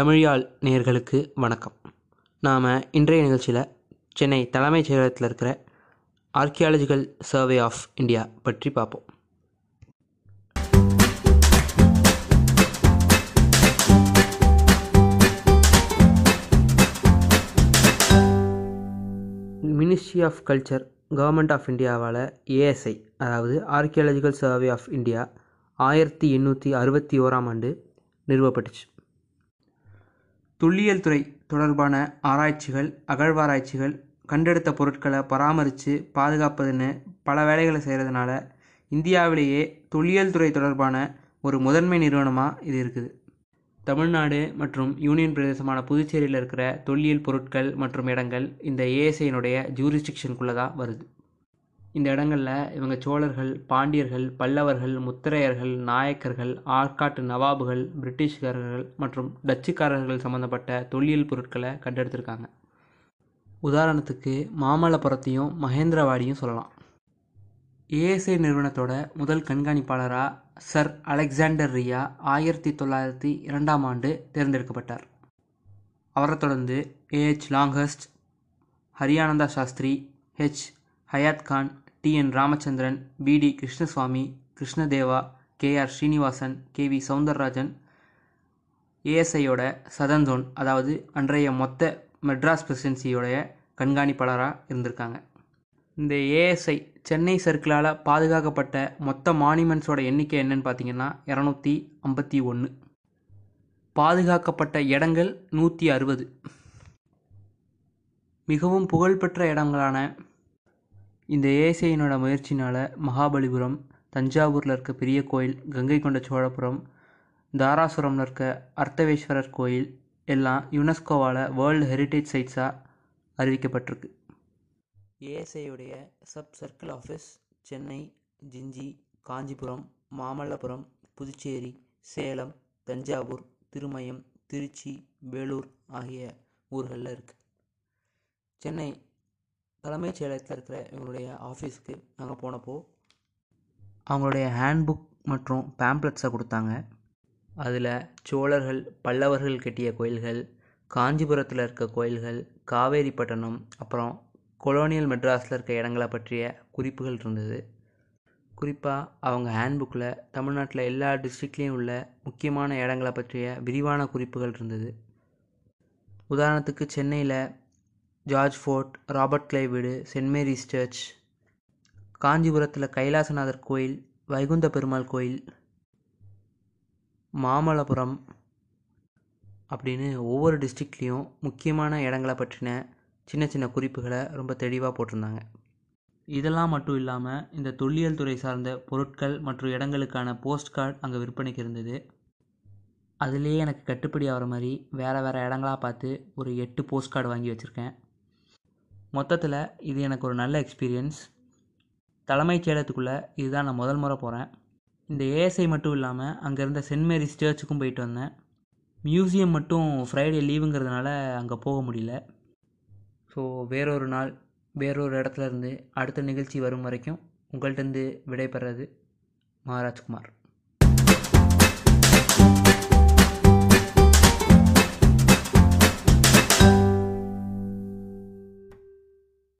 தமிழ்யாழ் நேயர்களுக்கு வணக்கம். நாம் இன்றைய நிகழ்ச்சியில் சென்னை தலைமைச் செயலகத்தில் இருக்கிற ஆர்கியாலஜிக்கல் சர்வே ஆஃப் இந்தியா பற்றி பார்ப்போம். Ministry of culture government of இந்தியாவால் ASI அதாவது ஆர்கியாலஜிக்கல் சர்வே ஆஃப் இந்தியா ஆயிரத்தி எண்ணூற்றி அறுபத்தி ஓராம் ஆண்டு நிறுவப்பட்டுச்சு. தொல்லியல் துறை தொடர்பான ஆராய்ச்சிகள் அகழ்வாராய்ச்சிகள் கண்டெடுத்த பொருட்களை பராமரித்து பாதுகாப்பதுன்னு பல வேலைகளை செய்கிறதுனால இந்தியாவிலேயே தொல்லியல் துறை தொடர்பான ஒரு முதன்மை நிறுவனமாக இது இருக்குது. தமிழ்நாடு மற்றும் யூனியன் பிரதேசமான புதுச்சேரியில் இருக்கிற தொல்லியல் பொருட்கள் மற்றும் இடங்கள் இந்த ஏஎஸ்ஐனுடைய ஜூரிஸ்டிக்ஷனுக்குள்ளே தான் வருது. இந்த இடங்களில் இவங்க சோழர்கள் பாண்டியர்கள் பல்லவர்கள் முத்திரையர்கள் நாயக்கர்கள் ஆற்காட்டு நவாபுகள் பிரிட்டிஷ்காரர்கள் மற்றும் டச்சுக்காரர்கள் சம்மந்தப்பட்ட தொல்லியல் பொருட்களை கண்டெடுத்திருக்காங்க. உதாரணத்துக்கு மாமல்லபுரத்தையும் மகேந்திரவாடியும் சொல்லலாம். ஏஎஸ்ஐ நிறுவனத்தோட முதல் கண்காணிப்பாளராக சர் அலெக்சாண்டர் ரியா ஆயிரத்தி தொள்ளாயிரத்தி இரண்டாம் ஆண்டு தேர்ந்தெடுக்கப்பட்டார். அவரை தொடர்ந்து A H Longhurst Hirananda Sastri H Hayat Khan T N Ramachandran P D Krishnaswami Krishnadeva K R Srinivasan K V Soundararajan ஏஎஸ்ஐயோட southern zone அதாவது அன்றைய மொத்த மெட்ராஸ் பிரசிடென்சியோடைய கண்காணிப்பாளராக இருந்திருக்காங்க. இந்த ஏஎஸ்ஐ சென்னை சர்க்கிளால் பாதுகாக்கப்பட்ட மொத்த மானிமெண்ட்ஸோட எண்ணிக்கை என்னன்னு பார்த்தீங்கன்னா இரநூத்தி ஐம்பத்தி ஒன்று பாதுகாக்கப்பட்ட இடங்கள் நூற்றி அறுபது. மிகவும் புகழ்பெற்ற இடங்களான இந்த ஏஎஸ்ஐயினோட முயற்சினால் மகாபலிபுரம் தஞ்சாவூரில் இருக்க பெரிய கோயில் கங்கை கொண்ட சோழபுரம் தாராசுரமில் இருக்க அர்த்தவேஸ்வரர் கோயில் எல்லாம் யுனெஸ்கோவால் வேர்ல்டு ஹெரிட்டேஜ் சைட்ஸாக அறிவிக்கப்பட்டிருக்கு. ஏஎஸ்ஐயுடைய sub circle office Chennai Gingee Kanchipuram Mamallapuram Puducherry Salem Thanjavur Thirumayam Trichy Vellore ஆகிய ஊர்களில் இருக்குது சென்னை தலைமைச் செயலகத்தில் இருக்கிற இவங்களுடைய ஆஃபீஸ்க்கு நாங்கள் போனப்போ அவங்களுடைய ஹேண்ட்புக் மற்றும் பேம்ப்ளெட்ஸை கொடுத்தாங்க. அதில் சோழர்கள் பல்லவர்கள் கட்டிய கோயில்கள் காஞ்சிபுரத்தில் இருக்க கோயில்கள் காவேரிப்பட்டினம் அப்புறம் கொலோனியல் மெட்ராஸில் இருக்க இடங்களை பற்றிய குறிப்புகள் இருந்தது. குறிப்பாக அவங்க ஹேண்ட்புக்கில் தமிழ்நாட்டில் எல்லா டிஸ்ட்ரிக்ட்லேயும் உள்ள முக்கியமான இடங்களை பற்றிய விரிவான குறிப்புகள் இருந்தது. உதாரணத்துக்கு சென்னையில் ஜார்ஜ் ஃபோர்ட் ராபர்ட் கிளை வீடு சென்ட் மேரிஸ் சர்ச் காஞ்சிபுரத்தில் கைலாசநாதர் கோயில் வைகுந்த பெருமாள் கோயில் மாமல்லபுரம் அப்படின்னு ஒவ்வொரு டிஸ்ட்ரிக்ட்லேயும் முக்கியமான இடங்களை பற்றின சின்ன சின்ன குறிப்புகளை ரொம்ப தெளிவாக போட்டிருந்தாங்க. இதெல்லாம் மட்டும் இல்லாமல் இந்த தொல்லியல் துறை சார்ந்த பொருட்கள் மற்றும் இடங்களுக்கான போஸ்ட் கார்டு அங்கே விற்பனைக்கு இருந்தது. அதுலேயே எனக்கு கட்டுப்படி ஆகிற மாதிரி வேறு வேறு இடங்களாக பார்த்து ஒரு எட்டு போஸ்ட் கார்டு வாங்கி வச்சுருக்கேன். மொத்தத்தில் இது எனக்கு ஒரு நல்ல எக்ஸ்பீரியன்ஸ் தலைமைச் செயலகத்துக்குள்ளே இதுதான் நான் முதல் முறை போகிறேன் இந்த ஏஎஸ்ஐ மட்டும் இல்லாமல் அங்கே இருந்த சென்ட் மேரிஸ் சர்ச்சுக்கும் போயிட்டு வந்தேன். மியூசியம் மட்டும் ஃப்ரைடே லீவுங்கிறதுனால அங்கே போக முடியல. ஸோ வேறொரு நாள் வேறொரு இடத்துல இருந்து அடுத்த நிகழ்ச்சி வரும் வரைக்கும் உங்கள்கிட்டருந்து விடைபெறது மகாராஜ்குமார்.